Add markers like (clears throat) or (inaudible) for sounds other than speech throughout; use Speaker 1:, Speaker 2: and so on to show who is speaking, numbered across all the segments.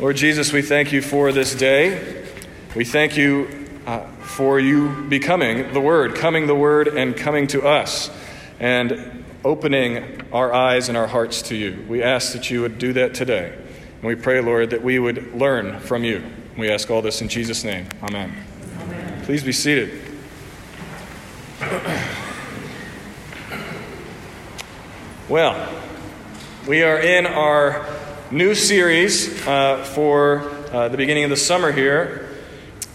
Speaker 1: Lord Jesus, we thank you for this day. We thank you uh, for you becoming the Word, coming the Word, and coming to us, and opening our eyes and our hearts to you. We ask that you would do that today. And we pray, Lord, that we would learn from you. We ask all this in Jesus' name. Amen. Amen. Please be seated. Well, we are in our new series uh, for uh, the beginning of the summer here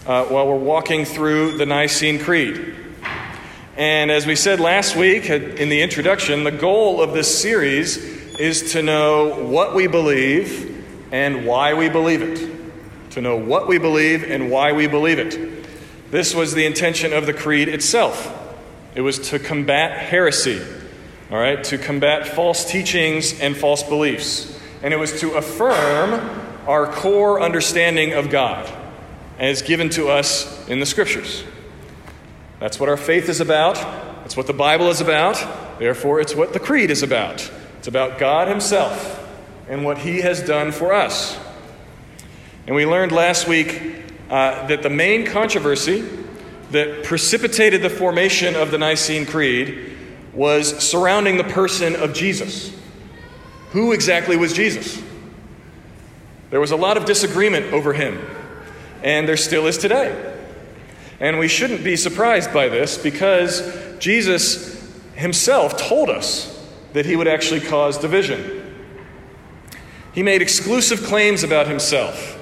Speaker 1: uh, while we're walking through the Nicene Creed. And as we said last week in the introduction, the goal of this series is to know what we believe and why we believe it. To know what we believe and why we believe it. This was the intention of the Creed itself. It was to combat heresy, all right, to combat false teachings and false beliefs and it was to affirm our core understanding of God as given to us in the Scriptures. That's what our faith is about. That's what the Bible is about. Therefore, it's what the Creed is about. It's about God Himself and what He has done for us. And we learned last week uh, that the main controversy that precipitated the formation of the Nicene Creed was surrounding the person of Jesus. Who exactly was Jesus? There was a lot of disagreement over him, and there still is today. And we shouldn't be surprised by this because Jesus himself told us that he would actually cause division. He made exclusive claims about himself,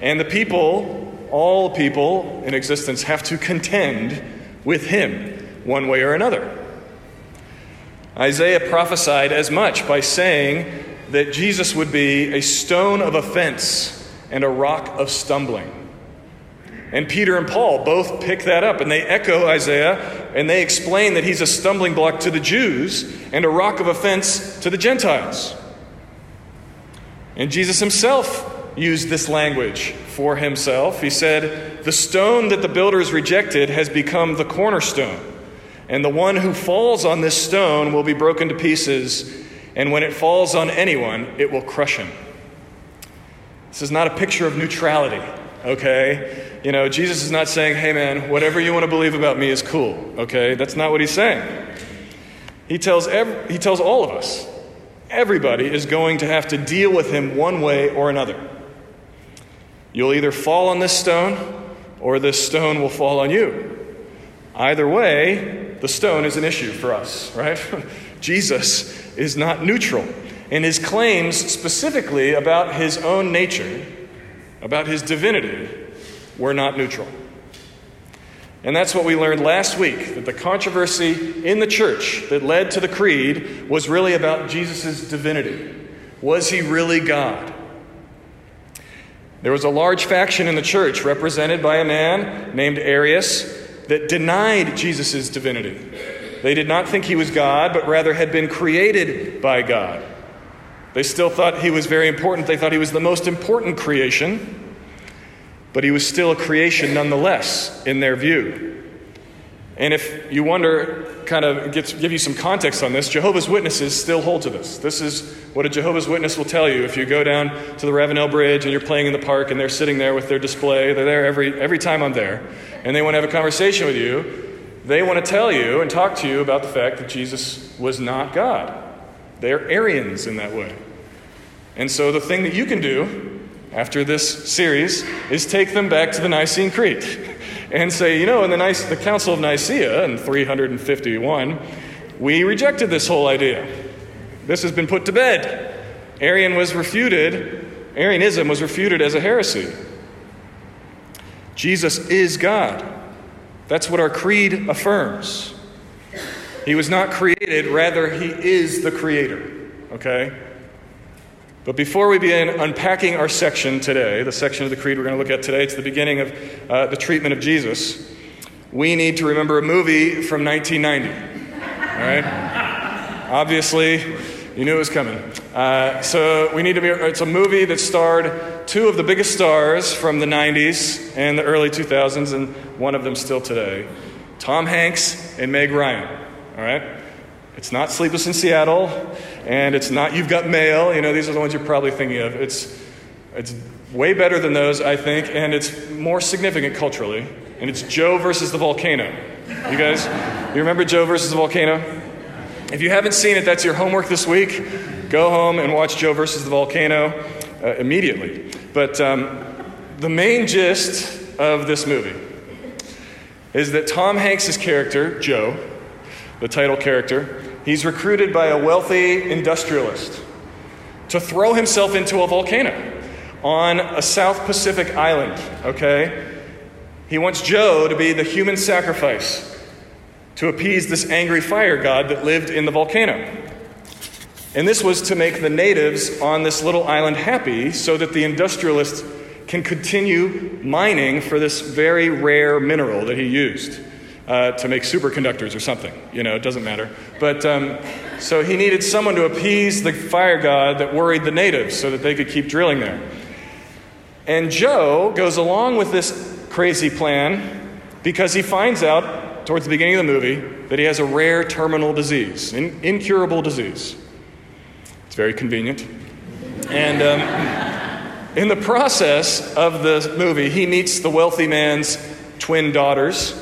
Speaker 1: and the people, all people in existence, have to contend with him one way or another. Isaiah prophesied as much by saying that Jesus would be a stone of offense and a rock of stumbling. And Peter and Paul both pick that up and they echo Isaiah and they explain that he's a stumbling block to the Jews and a rock of offense to the Gentiles. And Jesus himself used this language for himself. He said, The stone that the builders rejected has become the cornerstone. And the one who falls on this stone will be broken to pieces, and when it falls on anyone, it will crush him. This is not a picture of neutrality, okay? You know, Jesus is not saying, hey man, whatever you want to believe about me is cool, okay? That's not what he's saying. He tells, every, he tells all of us, everybody is going to have to deal with him one way or another. You'll either fall on this stone, or this stone will fall on you. Either way, the stone is an issue for us, right? (laughs) Jesus is not neutral. And his claims specifically about his own nature, about his divinity, were not neutral. And that's what we learned last week that the controversy in the church that led to the creed was really about Jesus' divinity. Was he really God? There was a large faction in the church represented by a man named Arius that denied Jesus' divinity. They did not think he was God, but rather had been created by God. They still thought he was very important. They thought he was the most important creation, but he was still a creation nonetheless, in their view. And if you wonder, kind of give you some context on this, Jehovah's Witnesses still hold to this. This is what a Jehovah's Witness will tell you if you go down to the Ravenel Bridge and you're playing in the park and they're sitting there with their display. They're there every, every time I'm there and they want to have a conversation with you, they want to tell you and talk to you about the fact that Jesus was not God. They're Arians in that way. And so the thing that you can do after this series is take them back to the Nicene Creed (laughs) and say, you know, in the, Nice, the Council of Nicaea in 351, we rejected this whole idea. This has been put to bed. Arian was refuted, Arianism was refuted as a heresy. Jesus is God. That's what our creed affirms. He was not created, rather, He is the Creator. Okay? But before we begin unpacking our section today, the section of the creed we're going to look at today, it's the beginning of uh, the treatment of Jesus, we need to remember a movie from 1990. All right? Obviously, you knew it was coming. Uh, so we need to be, it's a movie that starred two of the biggest stars from the 90s and the early 2000s, and one of them still today Tom Hanks and Meg Ryan. All right? It's not Sleepless in Seattle, and it's not You've Got Mail. You know, these are the ones you're probably thinking of. It's It's way better than those, I think, and it's more significant culturally. And it's Joe versus the volcano. You guys, you remember Joe versus the volcano? If you haven't seen it, that's your homework this week. Go home and watch Joe versus the volcano uh, immediately. But um, the main gist of this movie is that Tom Hanks' character, Joe, the title character, he's recruited by a wealthy industrialist to throw himself into a volcano on a South Pacific island, okay? He wants Joe to be the human sacrifice to appease this angry fire god that lived in the volcano. And this was to make the natives on this little island happy so that the industrialist can continue mining for this very rare mineral that he used uh, to make superconductors or something. You know, it doesn't matter. But um, so he needed someone to appease the fire god that worried the natives so that they could keep drilling there. And Joe goes along with this crazy plan because he finds out towards the beginning of the movie that he has a rare terminal disease, an incurable disease. It's very convenient. And um, in the process of the movie, he meets the wealthy man's twin daughters,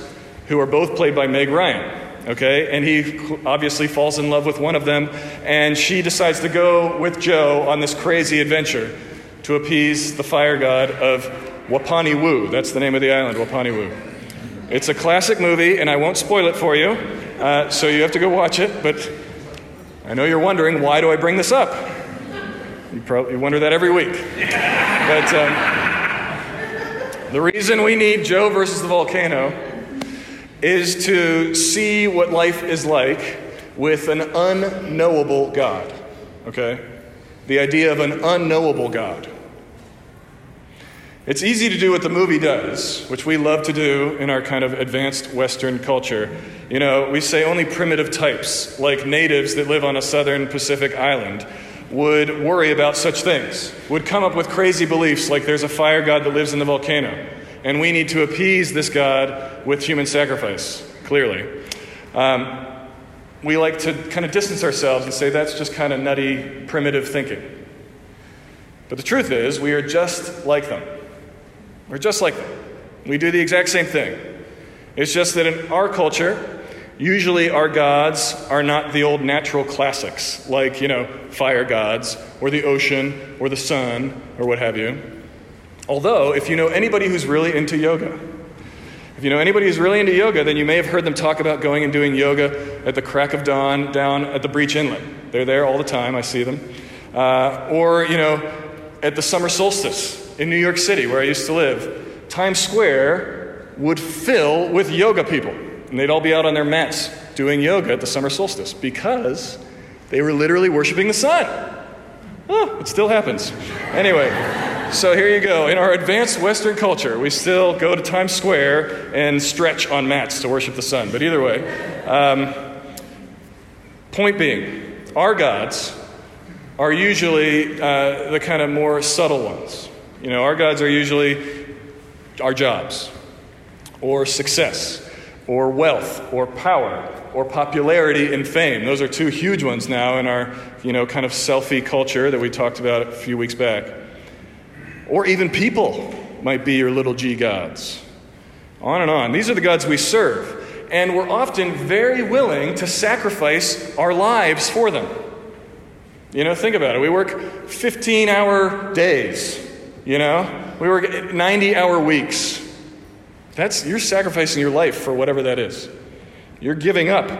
Speaker 1: who are both played by Meg Ryan. Okay, and he obviously falls in love with one of them, and she decides to go with Joe on this crazy adventure to appease the fire god of Waponi Woo. That's the name of the island, Waponi Woo. It's a classic movie, and I won't spoil it for you, uh, so you have to go watch it. But I know you're wondering why do I bring this up? You probably wonder that every week. (laughs) But um, the reason we need Joe versus the volcano is to see what life is like with an unknowable God. Okay? The idea of an unknowable God. It's easy to do what the movie does, which we love to do in our kind of advanced Western culture. You know, we say only primitive types, like natives that live on a southern Pacific island, would worry about such things, would come up with crazy beliefs like there's a fire god that lives in the volcano, and we need to appease this god with human sacrifice, clearly. Um, we like to kind of distance ourselves and say that's just kind of nutty, primitive thinking. But the truth is, we are just like them. We're just like them. We do the exact same thing. It's just that in our culture, usually our gods are not the old natural classics, like, you know, fire gods, or the ocean, or the sun, or what have you. Although, if you know anybody who's really into yoga, if you know anybody who's really into yoga, then you may have heard them talk about going and doing yoga at the crack of dawn down at the Breach Inlet. They're there all the time, I see them. Uh, or, you know, at the summer solstice in New York City, where I used to live, Times Square would fill with yoga people. And they'd all be out on their mats doing yoga at the summer solstice because they were literally worshiping the sun. Oh, it still happens. Anyway, so here you go. In our advanced Western culture, we still go to Times Square and stretch on mats to worship the sun. But either way, um, point being, our gods are usually uh, the kind of more subtle ones. You know, our gods are usually our jobs, or success, or wealth, or power, or popularity and fame. Those are two huge ones now in our, you know, kind of selfie culture that we talked about a few weeks back. Or even people might be your little g gods. On and on. These are the gods we serve. And we're often very willing to sacrifice our lives for them. You know, think about it. We work 15 hour days you know, we work 90 hour weeks. That's, you're sacrificing your life for whatever that is. You're giving up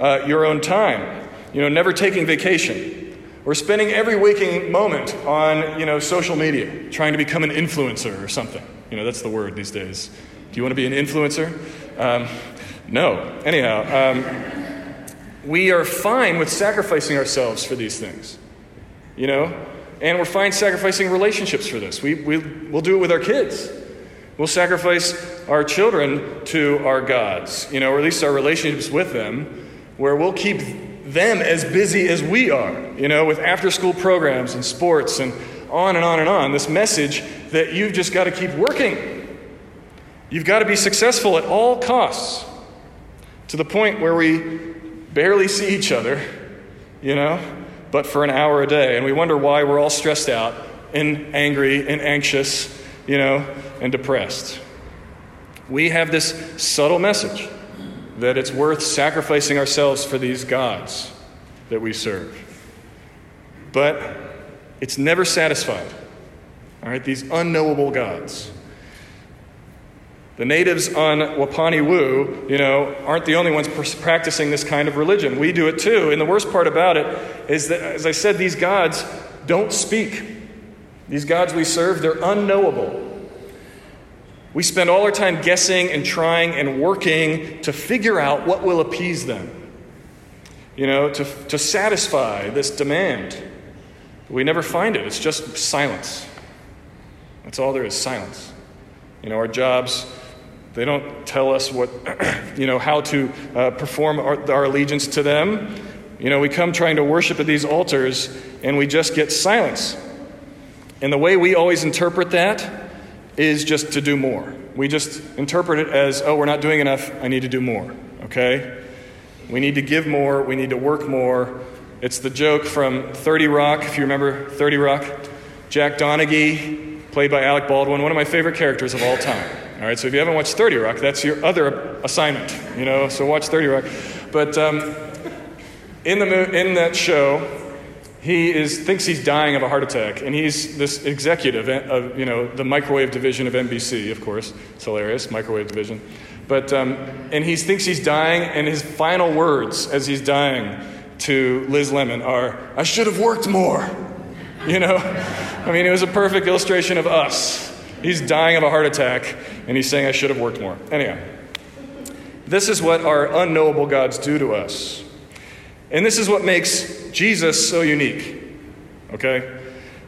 Speaker 1: uh, your own time, you know, never taking vacation. Or spending every waking moment on, you know, social media, trying to become an influencer or something. You know, that's the word these days. Do you want to be an influencer? Um, no. Anyhow, um, we are fine with sacrificing ourselves for these things. You know, and we're fine sacrificing relationships for this. We, we, we'll do it with our kids. We'll sacrifice our children to our gods, you know, or at least our relationships with them, where we'll keep them as busy as we are, you know, with after school programs and sports and on and on and on. This message that you've just got to keep working. You've got to be successful at all costs to the point where we barely see each other, you know, but for an hour a day. And we wonder why we're all stressed out and angry and anxious, you know, and depressed. We have this subtle message that it's worth sacrificing ourselves for these gods that we serve. But it's never satisfied. All right, these unknowable gods. The natives on Waponi Woo, you know, aren't the only ones practicing this kind of religion. We do it too. And the worst part about it is that, as I said, these gods don't speak. These gods we serve, they're unknowable. We spend all our time guessing and trying and working to figure out what will appease them, you know, to, to satisfy this demand. We never find it. It's just silence. That's all there is silence. You know, our jobs, they don't tell us what, (clears throat) you know, how to uh, perform our, our allegiance to them. You know, we come trying to worship at these altars and we just get silence. And the way we always interpret that is just to do more. We just interpret it as, oh, we're not doing enough, I need to do more, okay? We need to give more, we need to work more, it's the joke from 30 Rock, if you remember 30 Rock. Jack Donaghy, played by Alec Baldwin, one of my favorite characters of all time. All right, so if you haven't watched 30 Rock, that's your other assignment, you know, so watch 30 Rock. But um, in, the, in that show, he is, thinks he's dying of a heart attack, and he's this executive of, you know, the microwave division of NBC, of course. It's hilarious, microwave division. But, um, and he thinks he's dying, and his final words as he's dying to Liz Lemon are, I should have worked more. You know? (laughs) I mean, it was a perfect illustration of us. He's dying of a heart attack, and he's saying, I should have worked more. Anyhow, this is what our unknowable gods do to us. And this is what makes Jesus so unique. Okay?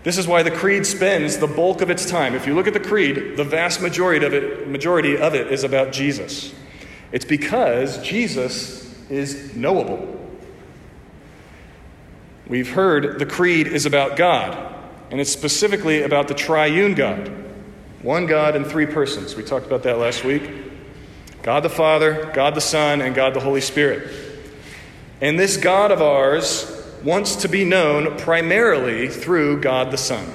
Speaker 1: This is why the creed spends the bulk of its time. If you look at the creed, the vast majority of it, majority of it is about Jesus. It's because Jesus is knowable. We've heard the creed is about God, and it's specifically about the triune God one God in three persons. We talked about that last week God the Father, God the Son, and God the Holy Spirit. And this God of ours wants to be known primarily through God the Son.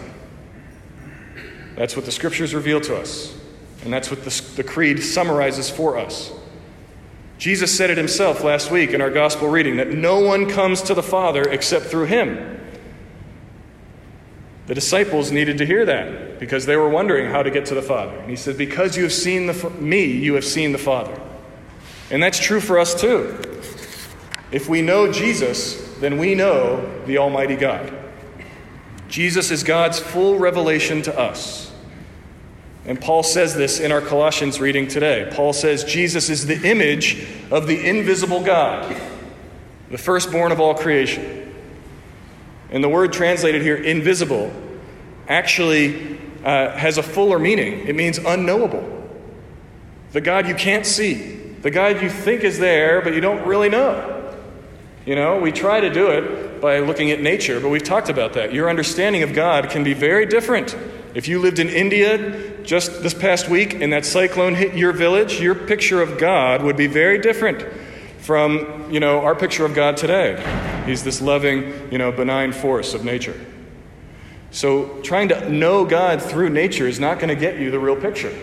Speaker 1: That's what the scriptures reveal to us, and that's what the, the creed summarizes for us. Jesus said it himself last week in our gospel reading that no one comes to the Father except through him. The disciples needed to hear that because they were wondering how to get to the Father. And he said, Because you have seen the, me, you have seen the Father. And that's true for us too. If we know Jesus, then we know the Almighty God. Jesus is God's full revelation to us. And Paul says this in our Colossians reading today. Paul says Jesus is the image of the invisible God, the firstborn of all creation. And the word translated here, invisible, actually uh, has a fuller meaning. It means unknowable. The God you can't see, the God you think is there, but you don't really know. You know, we try to do it by looking at nature, but we've talked about that. Your understanding of God can be very different if you lived in India just this past week and that cyclone hit your village, your picture of God would be very different from, you know, our picture of God today. He's this loving, you know, benign force of nature. So trying to know God through nature is not going to get you the real picture.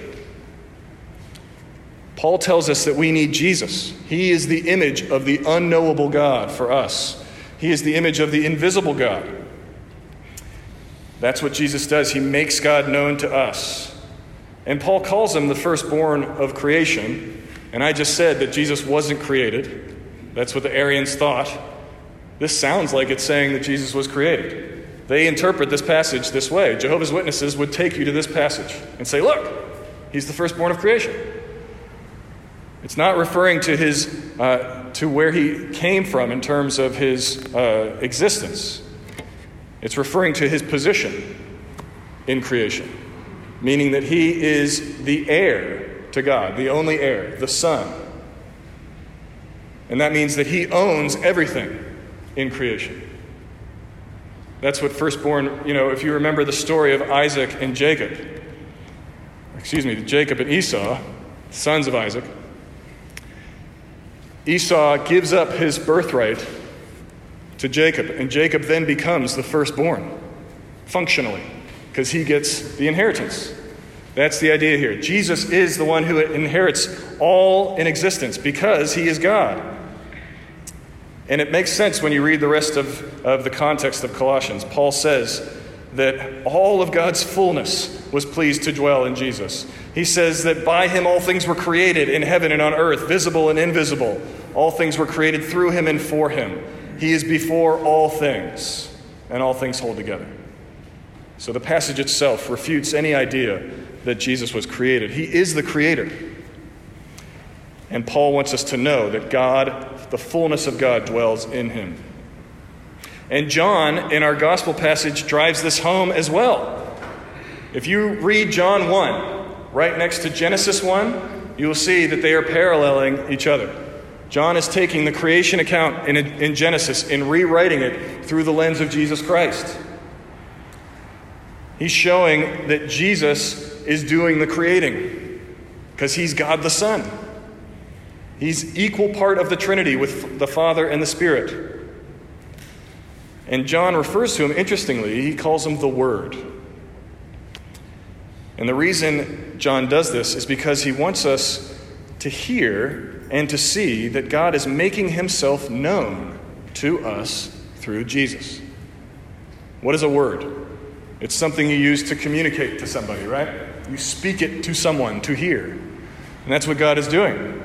Speaker 1: Paul tells us that we need Jesus. He is the image of the unknowable God for us. He is the image of the invisible God. That's what Jesus does. He makes God known to us. And Paul calls him the firstborn of creation. And I just said that Jesus wasn't created. That's what the Arians thought. This sounds like it's saying that Jesus was created. They interpret this passage this way. Jehovah's Witnesses would take you to this passage and say, look, he's the firstborn of creation. It's not referring to, his, uh, to where he came from in terms of his uh, existence. It's referring to his position in creation, meaning that he is the heir to God, the only heir, the Son. And that means that he owns everything in creation. That's what firstborn, you know, if you remember the story of Isaac and Jacob, excuse me, Jacob and Esau, sons of Isaac, Esau gives up his birthright to Jacob, and Jacob then becomes the firstborn, functionally. because he gets the inheritance. That's the idea here. Jesus is the one who inherits all in existence because he is God. And it makes sense when you read the rest of, of the context of Colossians. Paul says that all of God's fullness was pleased to dwell in Jesus. He says that by him all things were created in heaven and on earth, visible and invisible. All things were created through him and for him. He is before all things, and all things hold together. So the passage itself refutes any idea that Jesus was created. He is the creator. And Paul wants us to know that God, the fullness of God, dwells in him. And John, in our gospel passage, drives this home as well. If you read John 1, right next to Genesis 1, you will see that they are paralleling each other. John is taking the creation account in, in Genesis and rewriting it through the lens of Jesus Christ. He's showing that Jesus is doing the creating because he's God the Son. He's equal part of the Trinity with the Father and the Spirit. And John refers to him, interestingly, he calls him the Word. And the reason John does this is because he wants us to hear and to see that God is making himself known to us through Jesus. What is a word? It's something you use to communicate to somebody, right? You speak it to someone to hear. And that's what God is doing.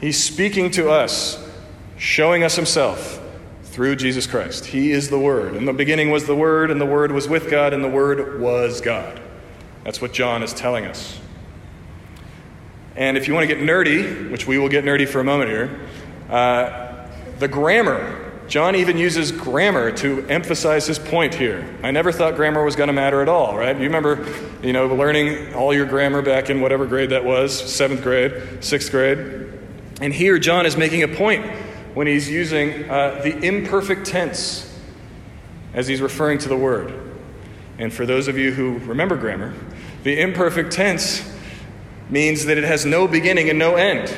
Speaker 1: He's speaking to us, showing us himself through Jesus Christ. He is the Word. In the beginning was the Word, and the Word was with God, and the Word was God. That's what John is telling us. And if you want to get nerdy, which we will get nerdy for a moment here, uh, the grammar. John even uses grammar to emphasize his point here. I never thought grammar was going to matter at all, right? You remember, you know, learning all your grammar back in whatever grade that was, seventh grade, sixth grade. And here, John is making a point when he's using uh, the imperfect tense as he's referring to the word. And for those of you who remember grammar, the imperfect tense means that it has no beginning and no end.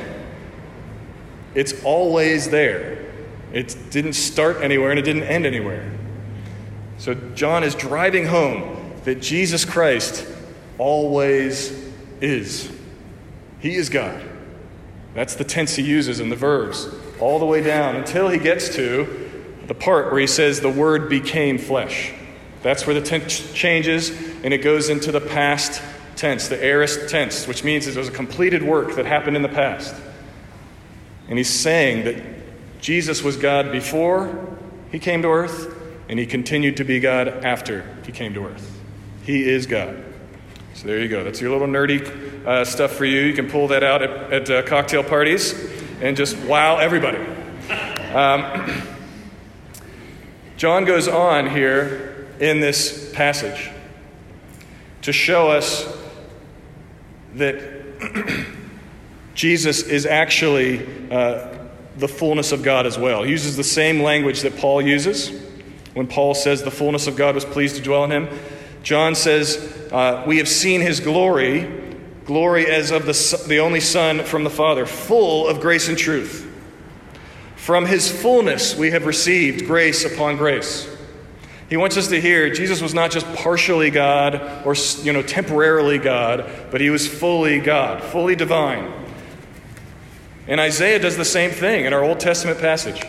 Speaker 1: It's always there. It didn't start anywhere and it didn't end anywhere. So John is driving home that Jesus Christ always is. He is God. That's the tense he uses in the verbs, all the way down until he gets to the part where he says the word became flesh. That's where the tense changes and it goes into the past tense, the aorist tense, which means it was a completed work that happened in the past. And he's saying that Jesus was God before he came to earth, and he continued to be God after he came to earth. He is God. So there you go. That's your little nerdy uh, stuff for you. You can pull that out at, at uh, cocktail parties and just wow everybody. Um, (clears throat) John goes on here in this passage to show us that (clears throat) Jesus is actually uh, the fullness of God as well. He uses the same language that Paul uses when Paul says the fullness of God was pleased to dwell in him. John says, uh, We have seen his glory, glory as of the, the only Son from the Father, full of grace and truth. From his fullness we have received grace upon grace. He wants us to hear Jesus was not just partially God or you know temporarily God, but he was fully God, fully divine. And Isaiah does the same thing in our Old Testament passage.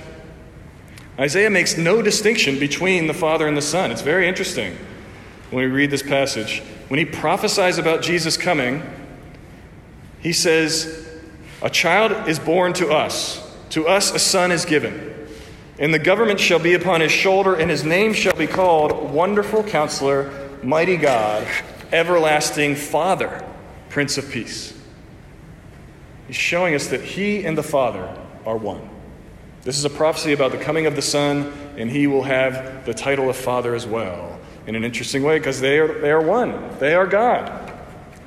Speaker 1: Isaiah makes no distinction between the Father and the Son. It's very interesting when we read this passage. When he prophesies about Jesus coming, he says, A child is born to us, to us a son is given. And the government shall be upon his shoulder, and his name shall be called Wonderful Counselor, Mighty God, Everlasting Father, Prince of Peace. He's showing us that he and the Father are one. This is a prophecy about the coming of the Son, and he will have the title of Father as well. In an interesting way, because they are, they are one. They are God.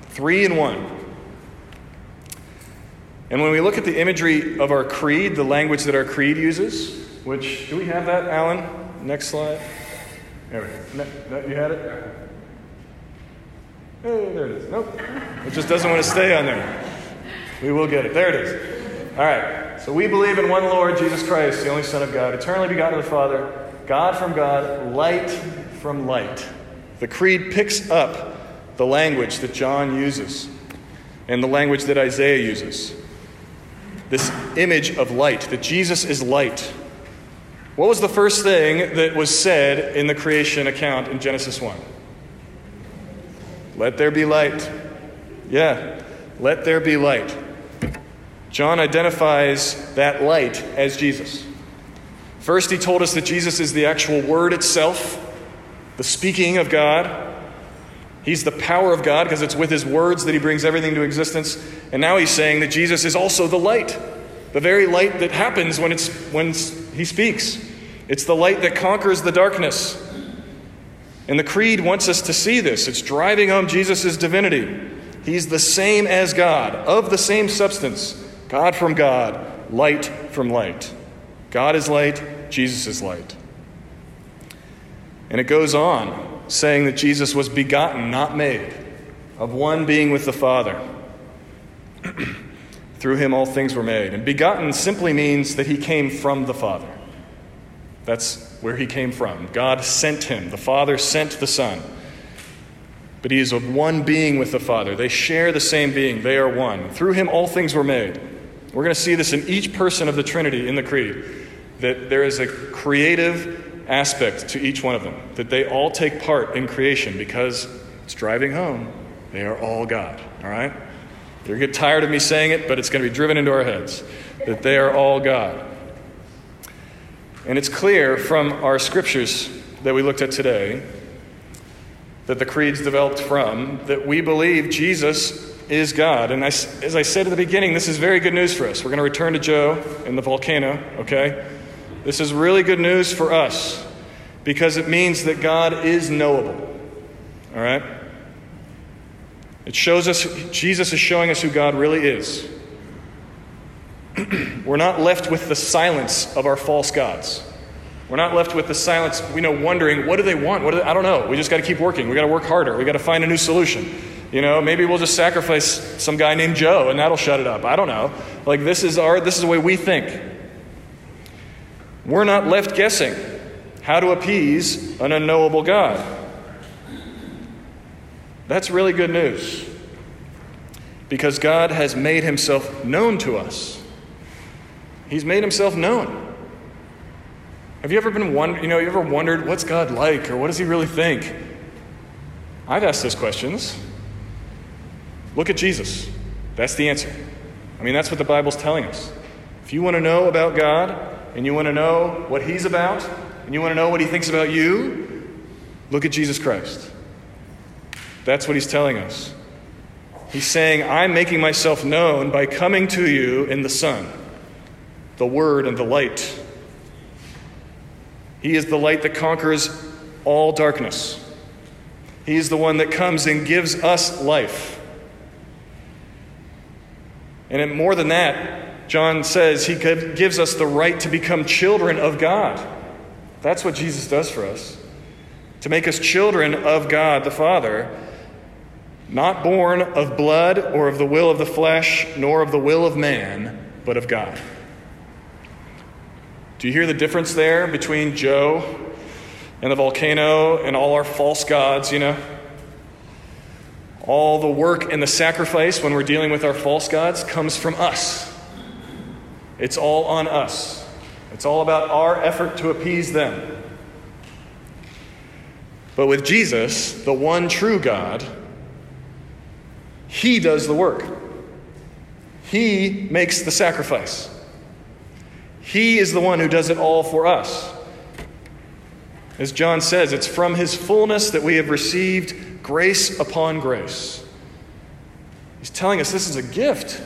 Speaker 1: Three in one. And when we look at the imagery of our creed, the language that our creed uses, which, do we have that, Alan? Next slide. There we go. No, you had it? Hey, there it is. Nope. It just doesn't want to stay on there. We will get it. There it is. All right. So we believe in one Lord, Jesus Christ, the only Son of God, eternally begotten of the Father, God from God, light from light, The creed picks up the language that John uses and the language that Isaiah uses. This image of light, that Jesus is light. What was the first thing that was said in the creation account in Genesis 1? Let there be light. Yeah, let there be light. John identifies that light as Jesus. First, he told us that Jesus is the actual Word itself, the speaking of God. He's the power of God because it's with his words that he brings everything to existence. And now he's saying that Jesus is also the light, the very light that happens when, it's, when he speaks. It's the light that conquers the darkness. And the Creed wants us to see this. It's driving home Jesus' divinity. He's the same as God, of the same substance. God from God, light from light. God is light, Jesus is light. And it goes on saying that Jesus was begotten, not made, of one being with the Father. (clears throat) Through him all things were made. And begotten simply means that he came from the Father. That's where he came from. God sent him, the Father sent the Son. But he is of one being with the Father. They share the same being, they are one. Through him all things were made. We're going to see this in each person of the Trinity in the Creed that there is a creative aspect to each one of them, that they all take part in creation because it's driving home. They are all God, all right? You're going to get tired of me saying it, but it's going to be driven into our heads that they are all God. And it's clear from our scriptures that we looked at today that the creeds developed from that we believe Jesus is God. And as I said at the beginning, this is very good news for us. We're going to return to Joe in the volcano, okay? This is really good news for us because it means that God is knowable. All right? It shows us, Jesus is showing us who God really is. (clears throat) We're not left with the silence of our false gods. We're not left with the silence, we know, wondering, what do they want? What do they, I don't know. We just got to keep working. We got to work harder. We got to find a new solution. You know, maybe we'll just sacrifice some guy named Joe and that'll shut it up. I don't know. Like this is our this is the way we think. We're not left guessing how to appease an unknowable God. That's really good news. Because God has made himself known to us. He's made himself known. Have you ever been wonder, you know, you ever wondered what's God like or what does he really think? I've asked those questions. Look at Jesus. That's the answer. I mean, that's what the Bible's telling us. If you want to know about God, and you want to know what He's about, and you want to know what He thinks about you, look at Jesus Christ. That's what He's telling us. He's saying, I'm making myself known by coming to you in the Son, the Word and the light. He is the light that conquers all darkness. He is the one that comes and gives us life. And more than that, John says he gives us the right to become children of God. That's what Jesus does for us. To make us children of God the Father, not born of blood or of the will of the flesh, nor of the will of man, but of God. Do you hear the difference there between Joe and the volcano and all our false gods, you know? All the work and the sacrifice when we're dealing with our false gods comes from us. It's all on us. It's all about our effort to appease them. But with Jesus, the one true God, He does the work. He makes the sacrifice. He is the one who does it all for us. As John says, it's from His fullness that we have received grace upon grace. He's telling us this is a gift.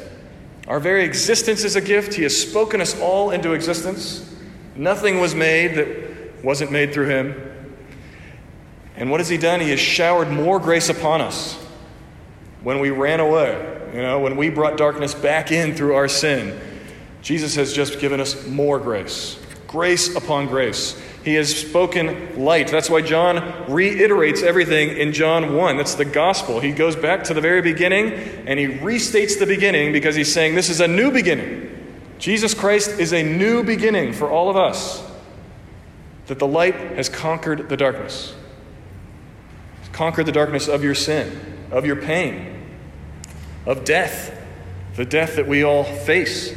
Speaker 1: Our very existence is a gift. He has spoken us all into existence. Nothing was made that wasn't made through Him. And what has He done? He has showered more grace upon us when we ran away, you know, when we brought darkness back in through our sin. Jesus has just given us more grace. Grace upon grace. He has spoken light. That's why John reiterates everything in John 1. That's the gospel. He goes back to the very beginning and he restates the beginning because he's saying this is a new beginning. Jesus Christ is a new beginning for all of us. That the light has conquered the darkness. It's conquer the darkness of your sin, of your pain, of death, the death that we all face.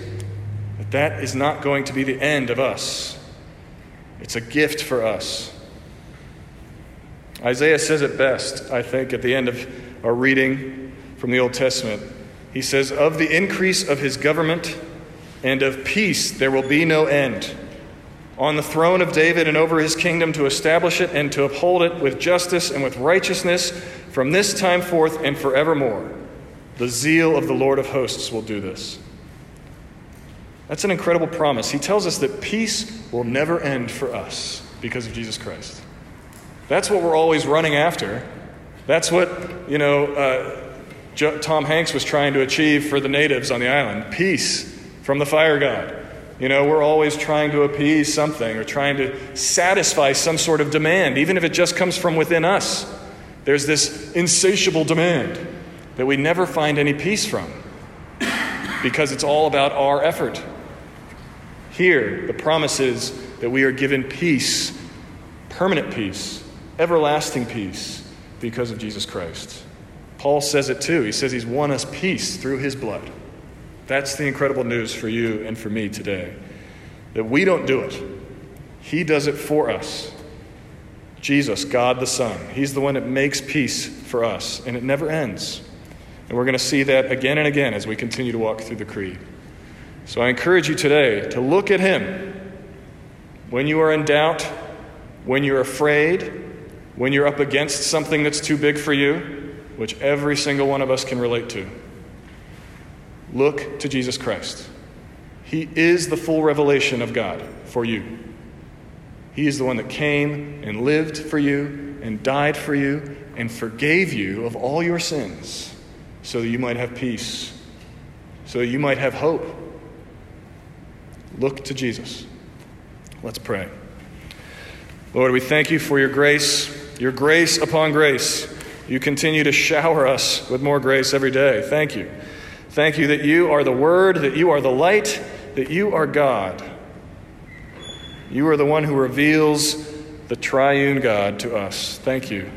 Speaker 1: That that is not going to be the end of us. It's a gift for us. Isaiah says it best, I think, at the end of our reading from the Old Testament. He says, Of the increase of his government and of peace there will be no end. On the throne of David and over his kingdom to establish it and to uphold it with justice and with righteousness from this time forth and forevermore. The zeal of the Lord of hosts will do this. That's an incredible promise. He tells us that peace will never end for us because of Jesus Christ. That's what we're always running after. That's what, you know, uh, Tom Hanks was trying to achieve for the natives on the island peace from the fire god. You know, we're always trying to appease something or trying to satisfy some sort of demand, even if it just comes from within us. There's this insatiable demand that we never find any peace from because it's all about our effort. Here, the promise is that we are given peace, permanent peace, everlasting peace, because of Jesus Christ. Paul says it too. He says he's won us peace through his blood. That's the incredible news for you and for me today. That we don't do it, He does it for us. Jesus, God the Son, He's the one that makes peace for us, and it never ends. And we're going to see that again and again as we continue to walk through the Creed. So I encourage you today to look at Him when you are in doubt, when you're afraid, when you're up against something that's too big for you, which every single one of us can relate to. Look to Jesus Christ. He is the full revelation of God for you. He is the one that came and lived for you and died for you and forgave you of all your sins so that you might have peace, so that you might have hope. Look to Jesus. Let's pray. Lord, we thank you for your grace, your grace upon grace. You continue to shower us with more grace every day. Thank you. Thank you that you are the Word, that you are the light, that you are God. You are the one who reveals the triune God to us. Thank you.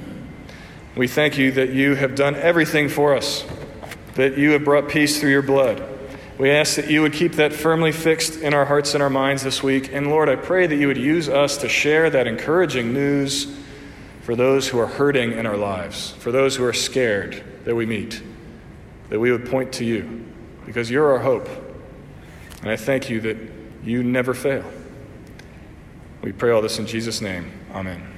Speaker 1: We thank you that you have done everything for us, that you have brought peace through your blood. We ask that you would keep that firmly fixed in our hearts and our minds this week. And Lord, I pray that you would use us to share that encouraging news for those who are hurting in our lives, for those who are scared that we meet that we would point to you because you're our hope. And I thank you that you never fail. We pray all this in Jesus' name. Amen.